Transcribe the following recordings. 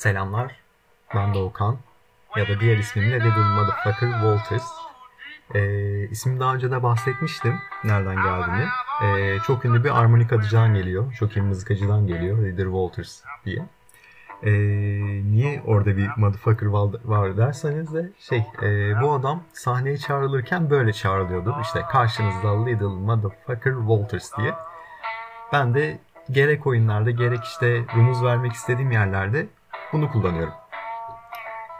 Selamlar, ben Doğukan ya da diğer ismimle Little Motherfucker Walters. Ee, ismim daha önce de bahsetmiştim nereden geldiğini. Ee, çok ünlü bir armonikacıdan geliyor, çok iyi mızıkacıdan geliyor Little Walters diye. Ee, niye orada bir motherfucker var derseniz de şey e, bu adam sahneye çağrılırken böyle çağrılıyordu. İşte karşınızda Little Motherfucker Walters diye. Ben de gerek oyunlarda gerek işte rumuz vermek istediğim yerlerde bunu kullanıyorum.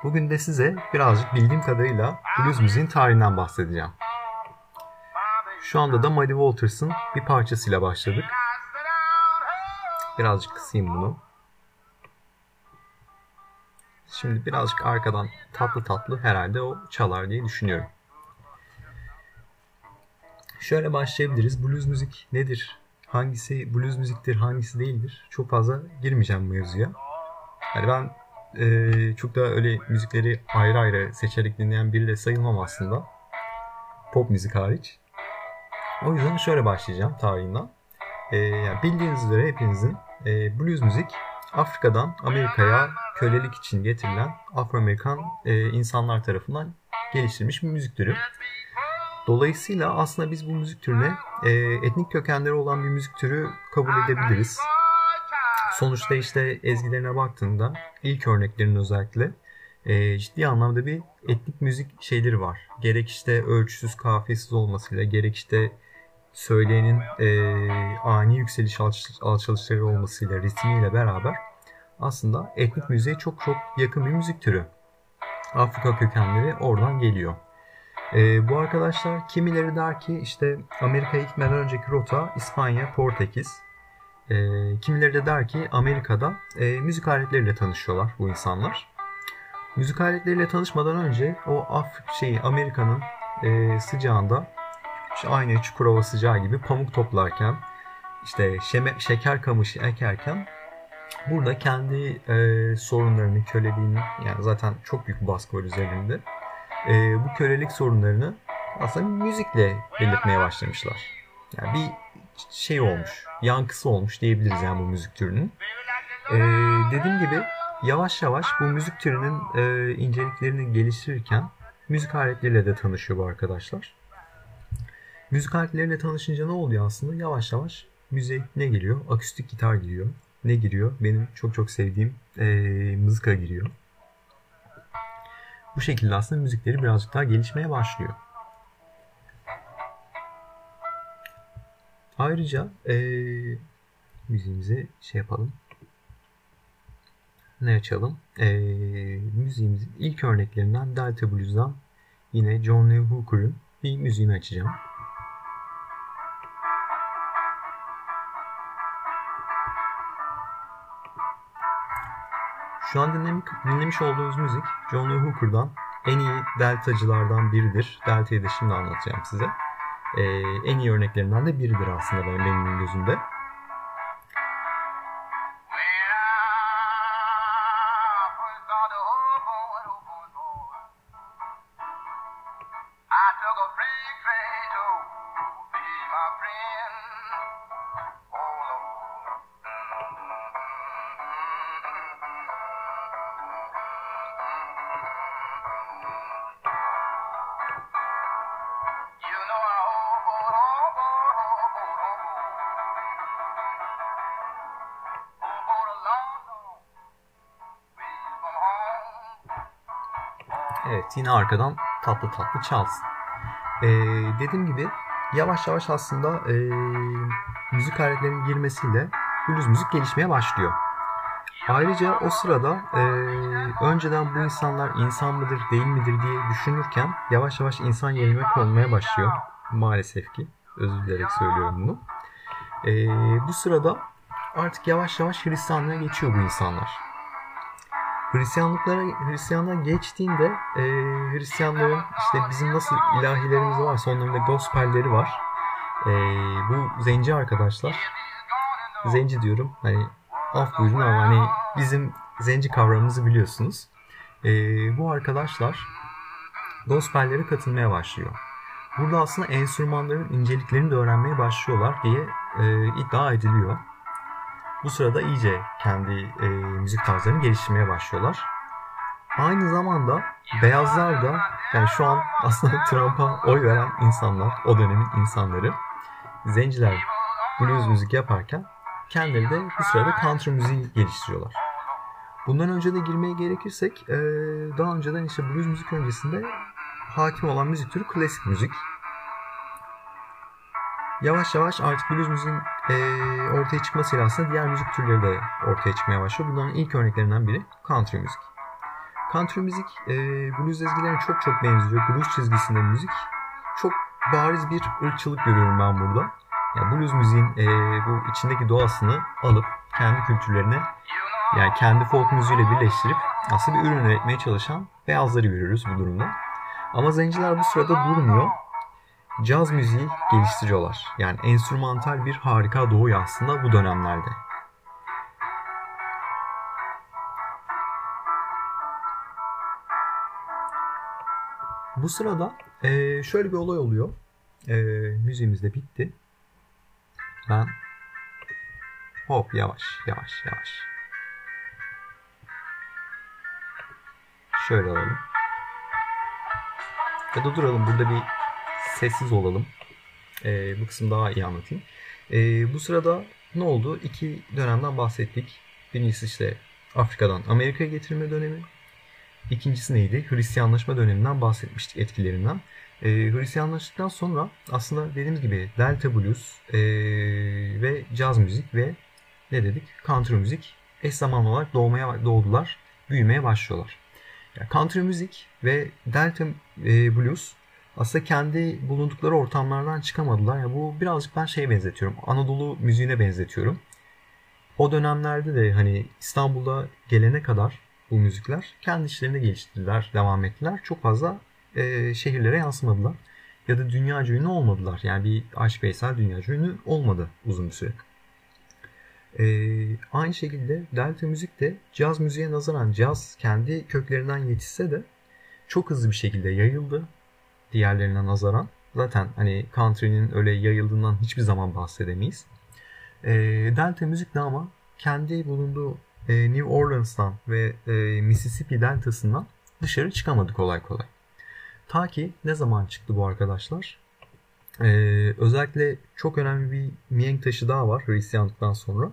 Bugün de size birazcık bildiğim kadarıyla blues müziğin tarihinden bahsedeceğim. Şu anda da Muddy Waters'ın bir parçasıyla başladık. Birazcık kısayım bunu. Şimdi birazcık arkadan tatlı tatlı herhalde o çalar diye düşünüyorum. Şöyle başlayabiliriz. Blues müzik nedir? Hangisi blues müziktir, hangisi değildir? Çok fazla girmeyeceğim bu mevzuya. Yani ben e, çok da öyle müzikleri ayrı ayrı seçerek dinleyen biri de sayılmam aslında. Pop müzik hariç. O yüzden şöyle başlayacağım tarihinden. E, yani bildiğiniz üzere hepinizin e, blues müzik Afrika'dan Amerika'ya kölelik için getirilen Afro-Amerikan e, insanlar tarafından geliştirilmiş bir müzik türü. Dolayısıyla aslında biz bu müzik türüne e, etnik kökenleri olan bir müzik türü kabul edebiliriz. Sonuçta işte ezgilerine baktığında ilk örneklerin özellikle e, ciddi anlamda bir etnik müzik şeyleri var. Gerek işte ölçüsüz kafiyesiz olmasıyla gerek işte söyleyenin e, ani yükseliş alçalışları olmasıyla ritmiyle beraber aslında etnik müziğe çok çok yakın bir müzik türü. Afrika kökenleri oradan geliyor. E, bu arkadaşlar kimileri der ki işte Amerika'ya gitmeden önceki rota İspanya, Portekiz. E, kimileri de der ki Amerika'da e, müzik aletleriyle tanışıyorlar bu insanlar. Müzik aletleriyle tanışmadan önce o Af şeyi Amerika'nın e, sıcağında işte aynı Çukurova sıcağı gibi pamuk toplarken işte şeme, şeker kamışı ekerken burada kendi e, sorunlarını, köleliğini yani zaten çok büyük baskı var üzerinde. E, bu kölelik sorunlarını aslında müzikle belirtmeye başlamışlar. Yani bir şey olmuş, yankısı olmuş diyebiliriz yani bu müzik türünün. E, dediğim gibi yavaş yavaş bu müzik türünün e, inceliklerini geliştirirken müzik aletleriyle de tanışıyor bu arkadaşlar. Müzik aletleriyle tanışınca ne oluyor aslında? Yavaş yavaş müziğe ne giriyor? Akustik gitar giriyor. Ne giriyor? Benim çok çok sevdiğim e, mızıka giriyor. Bu şekilde aslında müzikleri birazcık daha gelişmeye başlıyor. Ayrıca e, müziğimizi şey yapalım. Ne açalım? E, müziğimizin ilk örneklerinden Delta Blues'dan yine John Lee Hooker'ın bir müziğini açacağım. Şu an dinlemiş, dinlemiş olduğunuz müzik John Lee Hooker'dan en iyi deltacılardan biridir. Delta'yı da şimdi anlatacağım size. Ee, en iyi örneklerinden de biridir aslında benim gözümde. Evet yine arkadan tatlı tatlı çalsın. Ee, dediğim gibi yavaş yavaş aslında e, müzik aletlerinin girmesiyle blues müzik gelişmeye başlıyor. Ayrıca o sırada e, önceden bu insanlar insan mıdır değil midir diye düşünürken yavaş yavaş insan yerine konmaya başlıyor. Maalesef ki. Özür dilerim söylüyorum bunu. E, bu sırada artık yavaş yavaş Hristiyanlığa geçiyor bu insanlar. Hristiyanlıklara Hristiyanlığa geçtiğinde e, Hristiyanların işte bizim nasıl ilahilerimiz var, onların da gospelleri var. E, bu zenci arkadaşlar zenci diyorum hani af buyurun ama hani bizim zenci kavramımızı biliyorsunuz. E, bu arkadaşlar gospellere katılmaya başlıyor. Burada aslında enstrümanların inceliklerini de öğrenmeye başlıyorlar diye e, iddia ediliyor. Bu sırada iyice kendi e, müzik tarzlarını geliştirmeye başlıyorlar. Aynı zamanda beyazlar da yani şu an aslında Trump'a oy veren insanlar, o dönemin insanları zenciler blues müzik yaparken kendileri de bu sırada country müziği geliştiriyorlar. Bundan önce de girmeye gerekirsek daha önceden işte blues müzik öncesinde hakim olan müzik türü klasik müzik. Yavaş yavaş artık blues müziğin ortaya çıkmasıyla aslında diğer müzik türleri de ortaya çıkmaya başlıyor. Bunların ilk örneklerinden biri country müzik. Country müzik e, blues ezgilerine çok çok benziyor. Blues çizgisinde müzik. Çok bariz bir ırkçılık görüyorum ben burada. Yani blues müziğin e, bu içindeki doğasını alıp kendi kültürlerine yani kendi folk müziğiyle birleştirip aslında bir ürün üretmeye çalışan beyazları görüyoruz bu durumda. Ama zenciler bu sırada durmuyor. Caz müziği geliştiriyorlar. Yani enstrümantal bir harika doğuyor aslında bu dönemlerde. Bu sırada e, şöyle bir olay oluyor. E, müziğimiz de bitti. Ben hop yavaş yavaş yavaş. Şöyle alalım. Ya da duralım burada bir sessiz olalım. E, bu kısmı daha iyi anlatayım. E, bu sırada ne oldu? İki dönemden bahsettik. Birincisi işte Afrika'dan Amerika'ya getirme dönemi. İkincisi neydi? Hristiyanlaşma döneminden bahsetmiştik etkilerinden. E, Hristiyanlaştıktan sonra aslında dediğimiz gibi Delta Blues e, ve caz müzik ve ne dedik? Country müzik eş zamanlı olarak doğmaya doğdular, büyümeye başlıyorlar. Yani country müzik ve Delta e, Blues aslında kendi bulundukları ortamlardan çıkamadılar. Yani bu birazcık ben şeye benzetiyorum. Anadolu müziğine benzetiyorum. O dönemlerde de hani İstanbul'da gelene kadar bu müzikler. Kendi işlerini geliştirdiler, devam ettiler. Çok fazla e, şehirlere yansımadılar. Ya da dünyaca ünlü olmadılar. Yani bir Aşk Veysel dünyaca ünlü olmadı uzun bir süre. E, aynı şekilde Delta müzik de caz müziğe nazaran caz kendi köklerinden yetişse de çok hızlı bir şekilde yayıldı diğerlerine nazaran. Zaten hani country'nin öyle yayıldığından hiçbir zaman bahsedemeyiz. E, Delta müzik de ama kendi bulunduğu e, New Orleans'tan ve e, Mississippi deltasından dışarı çıkamadı kolay kolay. Ta ki ne zaman çıktı bu arkadaşlar? Ee, özellikle çok önemli bir mihenk taşı daha var Hristiyanlıktan sonra.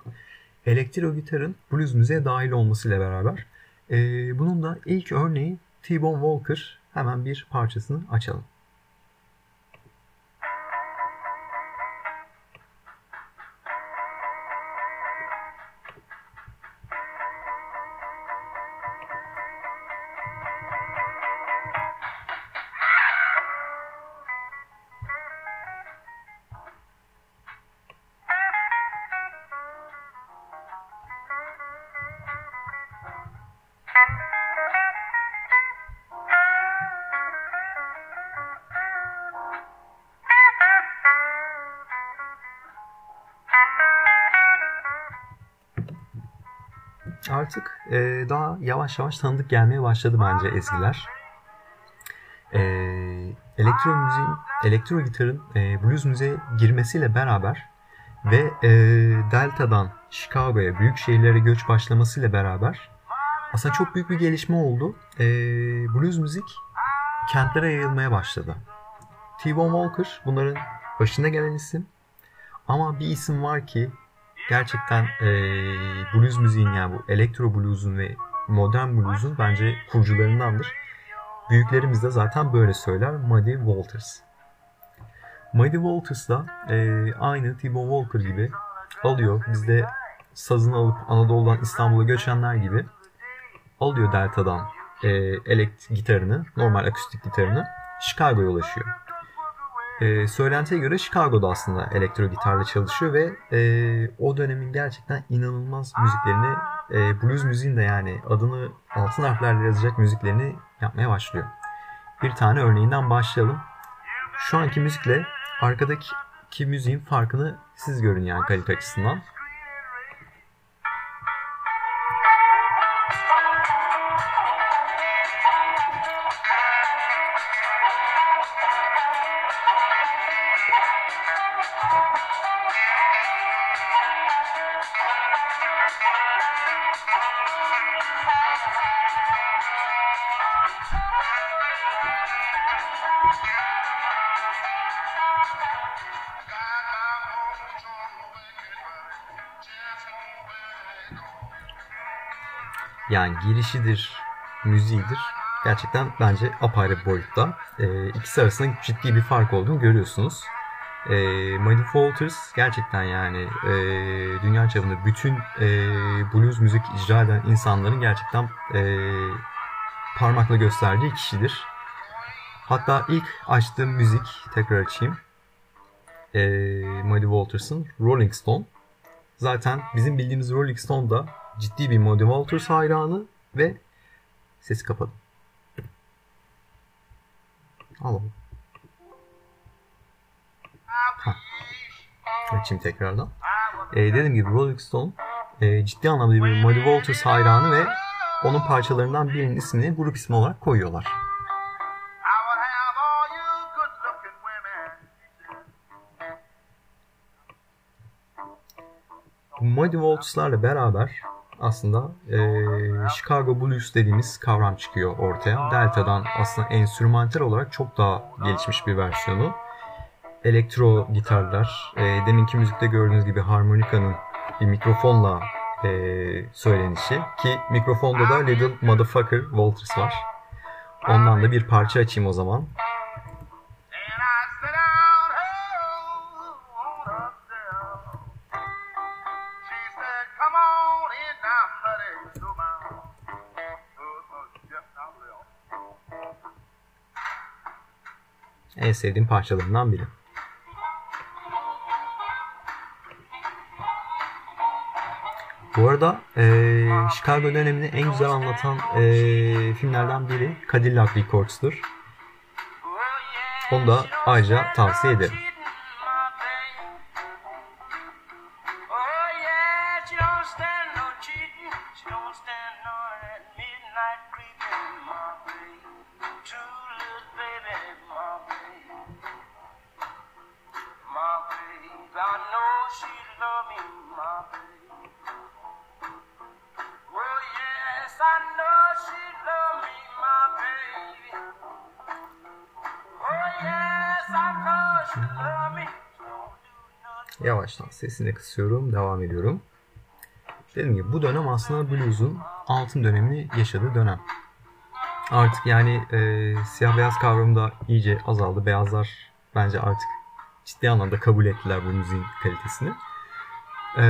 Elektro gitarın blues müziğe dahil olmasıyla beraber. Ee, bunun da ilk örneği T-Bone Walker. Hemen bir parçasını açalım. Artık e, daha yavaş yavaş tanıdık gelmeye başladı bence ezgiler. E, elektro müziğin, elektro gitarın e, blues müziğe girmesiyle beraber ve e, Delta'dan Chicago'ya, büyük şehirlere göç başlamasıyla beraber aslında çok büyük bir gelişme oldu. E, blues müzik kentlere yayılmaya başladı. T-Bone Walker bunların başına gelen isim. Ama bir isim var ki gerçekten e, blues müziğin yani bu elektro blues'un ve modern blues'un bence kurucularındandır. Büyüklerimiz de zaten böyle söyler. Muddy Walters. Muddy Walters da e, aynı T-Bone Walker gibi alıyor. Bizde sazını alıp Anadolu'dan İstanbul'a göçenler gibi alıyor Delta'dan e, elekt gitarını, normal akustik gitarını Chicago'ya ulaşıyor. E, söylentiye göre Chicago'da aslında elektro gitarla çalışıyor ve e, o dönemin gerçekten inanılmaz müziklerini, e, blues müziğin de yani adını altın harflerle yazacak müziklerini yapmaya başlıyor. Bir tane örneğinden başlayalım. Şu anki müzikle arkadaki müziğin farkını siz görün yani kalite açısından. Yani girişidir, müziğidir. Gerçekten bence apayrı bir boyutta. E, ikisi arasında ciddi bir fark olduğunu görüyorsunuz. E, Muddy Walters gerçekten yani e, dünya çapında bütün e, blues müzik icra eden insanların gerçekten e, parmakla gösterdiği kişidir. Hatta ilk açtığım müzik, tekrar açayım. E, Muddy Walters'ın Rolling Stone. Zaten bizim bildiğimiz Rolling Stone da ciddi bir Muddy Walters hayranı ve sesi kapadım. Alalım. Ha. Açayım tekrardan. Ee, dediğim gibi Rolling Stone e, ciddi anlamda bir Muddy Walters hayranı ve onun parçalarından birinin ismini grup ismi olarak koyuyorlar. Muddy Walters'larla beraber aslında e, Chicago Blues dediğimiz kavram çıkıyor ortaya. Delta'dan aslında enstrümantal olarak çok daha gelişmiş bir versiyonu. Elektro gitarlar, e, deminki müzikte gördüğünüz gibi harmonikanın bir mikrofonla e, söylenişi ki mikrofonda da Little Motherfucker Walters var. Ondan da bir parça açayım o zaman. En sevdiğim parçalarından biri. Bu arada e, Chicago dönemini en güzel anlatan e, filmlerden biri Cadillac Records'tur. Onu da ayrıca tavsiye ederim. Yavaştan sesini kısıyorum, devam ediyorum. Dediğim gibi bu dönem aslında blues'un altın dönemini yaşadığı dönem. Artık yani e, siyah beyaz kavramı da iyice azaldı. Beyazlar bence artık ciddi anlamda kabul ettiler bu müziğin kalitesini. E,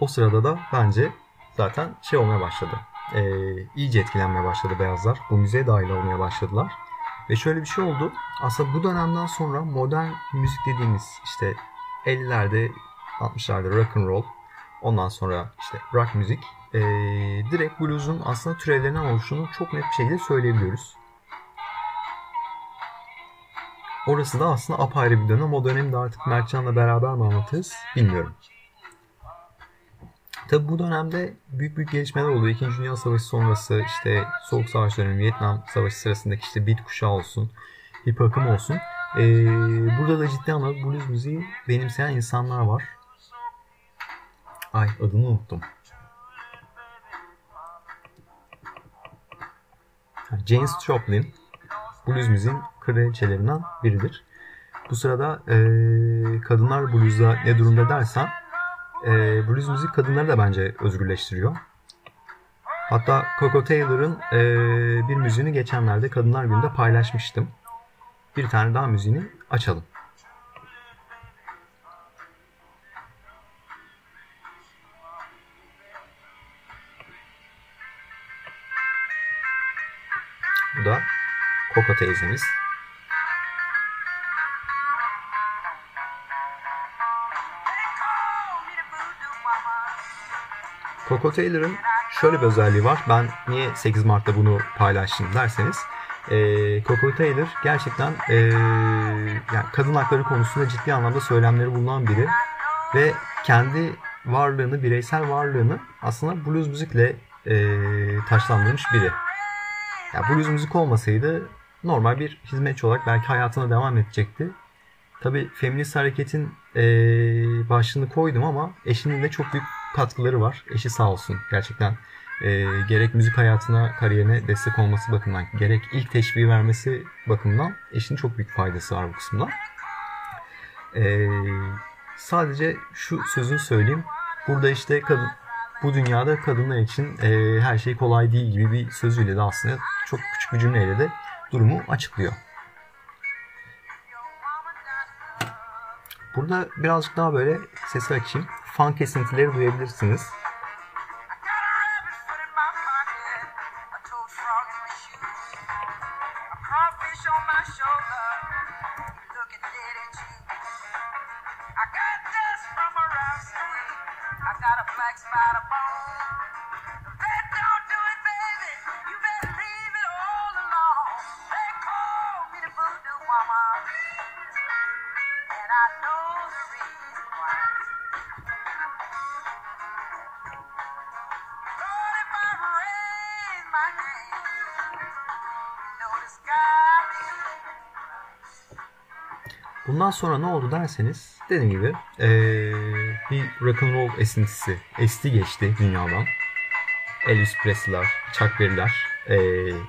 o sırada da bence zaten şey olmaya başladı. E, iyice etkilenmeye başladı beyazlar. Bu müziğe dahil olmaya başladılar. Ve şöyle bir şey oldu. Aslında bu dönemden sonra modern müzik dediğimiz işte 50'lerde 60'larda rock and roll ondan sonra işte rock müzik e, direkt blues'un aslında türevlerinden oluştuğunu çok net bir şekilde söyleyebiliyoruz. Orası da aslında apayrı bir dönem. O dönemi de artık Mertcan'la beraber mi anlatırız bilmiyorum. Tabi bu dönemde büyük büyük gelişmeler oldu. İkinci Dünya Savaşı sonrası işte Soğuk Savaş dönemi, Vietnam Savaşı sırasındaki işte beat kuşağı olsun, hip akım olsun. Ee, burada da ciddi anlamda blues müziği benimseyen insanlar var. Ay adını unuttum. James Joplin blues müziğin kraliçelerinden biridir. Bu sırada e, kadınlar bluesda ne durumda dersen e, blues müzik kadınları da bence özgürleştiriyor. Hatta Coco Taylor'ın e, bir müziğini geçenlerde Kadınlar Günü'nde paylaşmıştım. Bir tane daha müziğini açalım. Bu da Coco teyzemiz. Coco Taylor'ın şöyle bir özelliği var. Ben niye 8 Mart'ta bunu paylaştım derseniz e, Coco Taylor gerçekten e, yani kadın hakları konusunda ciddi anlamda söylemleri bulunan biri ve kendi varlığını, bireysel varlığını aslında blues müzikle e, taşlandırmış biri. Yani blues müzik olmasaydı normal bir hizmetçi olarak belki hayatına devam edecekti. Tabi feminist hareketin e, başlığını koydum ama eşinin de çok büyük katkıları var. Eşi sağ olsun gerçekten. E, gerek müzik hayatına, kariyerine destek olması bakımından, gerek ilk teşviği vermesi bakımından eşinin çok büyük faydası var bu kısımda. E, sadece şu sözünü söyleyeyim. Burada işte kadın, bu dünyada kadınlar için e, her şey kolay değil gibi bir sözüyle de aslında çok küçük bir cümleyle de durumu açıklıyor. Burada birazcık daha böyle sesi açayım. Fan kesintileri duyabilirsiniz. Bundan sonra ne oldu derseniz dediğim gibi ee, bir rock and roll esintisi esti geçti dünyadan. Elvis Presley'ler, Chuck Berry'ler e,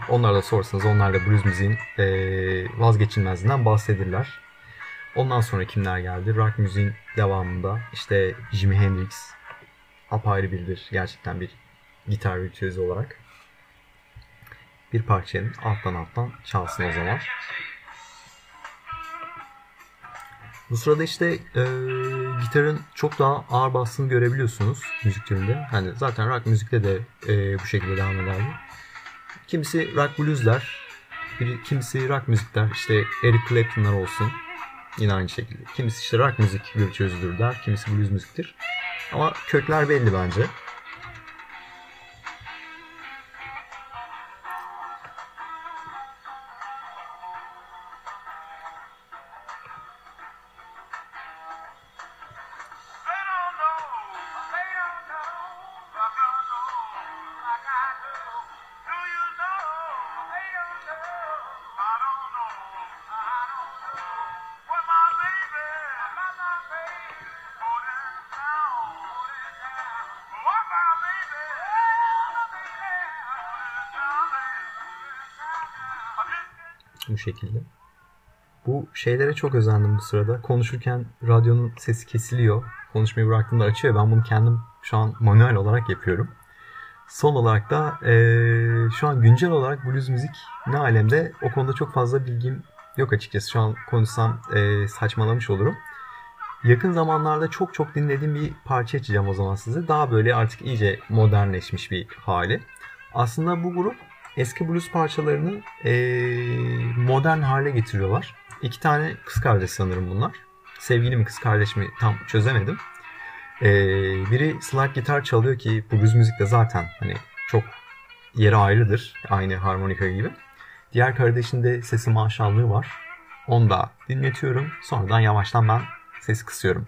onlara da sorsanız onlar da blues müziğin e, vazgeçilmezliğinden bahsedirler. Ondan sonra kimler geldi? Rock müziğin devamında işte Jimi Hendrix apayrı biridir gerçekten bir gitar virtüözü olarak. Bir parçanın alttan alttan çalsın o zaman. Bu sırada işte e, gitarın çok daha ağır bastığını görebiliyorsunuz müzik türünde. Hani zaten rock müzikte de e, bu şekilde devam ederdi. Kimisi rock bluesler, biri, kimisi rock müzikler. İşte Eric Clapton'lar olsun. Yine aynı şekilde. Kimisi işte rock müzik virtüözüdür der. Kimisi blues müziktir. Ama kökler belli bence. Şekilde. Bu şeylere çok özendim bu sırada. Konuşurken radyonun sesi kesiliyor. Konuşmayı bıraktığımda açıyor. Ben bunu kendim şu an manuel olarak yapıyorum. Son olarak da e, şu an güncel olarak blues müzik ne alemde o konuda çok fazla bilgim yok açıkçası. Şu an konuşsam e, saçmalamış olurum. Yakın zamanlarda çok çok dinlediğim bir parça açacağım o zaman size. Daha böyle artık iyice modernleşmiş bir hali. Aslında bu grup eski blues parçalarını e, modern hale getiriyorlar. İki tane kız kardeş sanırım bunlar. Sevgili mi kız kardeş mi tam çözemedim. E, biri slide gitar çalıyor ki blues müzikte zaten hani çok yeri ayrıdır. Aynı harmonika gibi. Diğer kardeşin de sesi maşallahı var. Onu da dinletiyorum. Sonradan yavaştan ben sesi kısıyorum.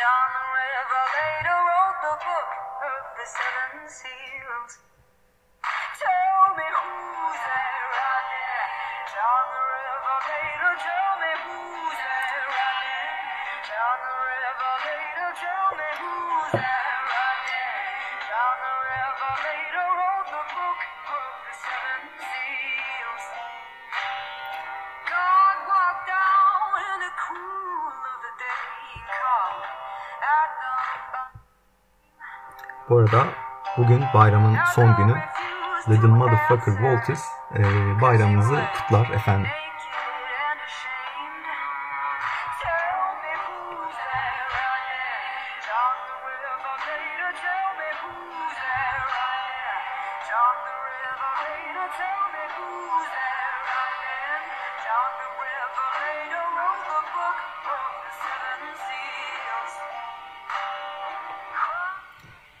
John the Revelator wrote the book of the seven seals. Tell me who. Bu arada bugün bayramın son günü Little Motherfucker Walters e, bayramınızı kutlar efendim.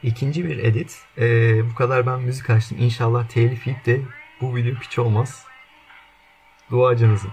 İkinci bir edit. Ee, bu kadar ben müzik açtım. İnşallah telif yiyip de bu video piç olmaz. Duacınızın.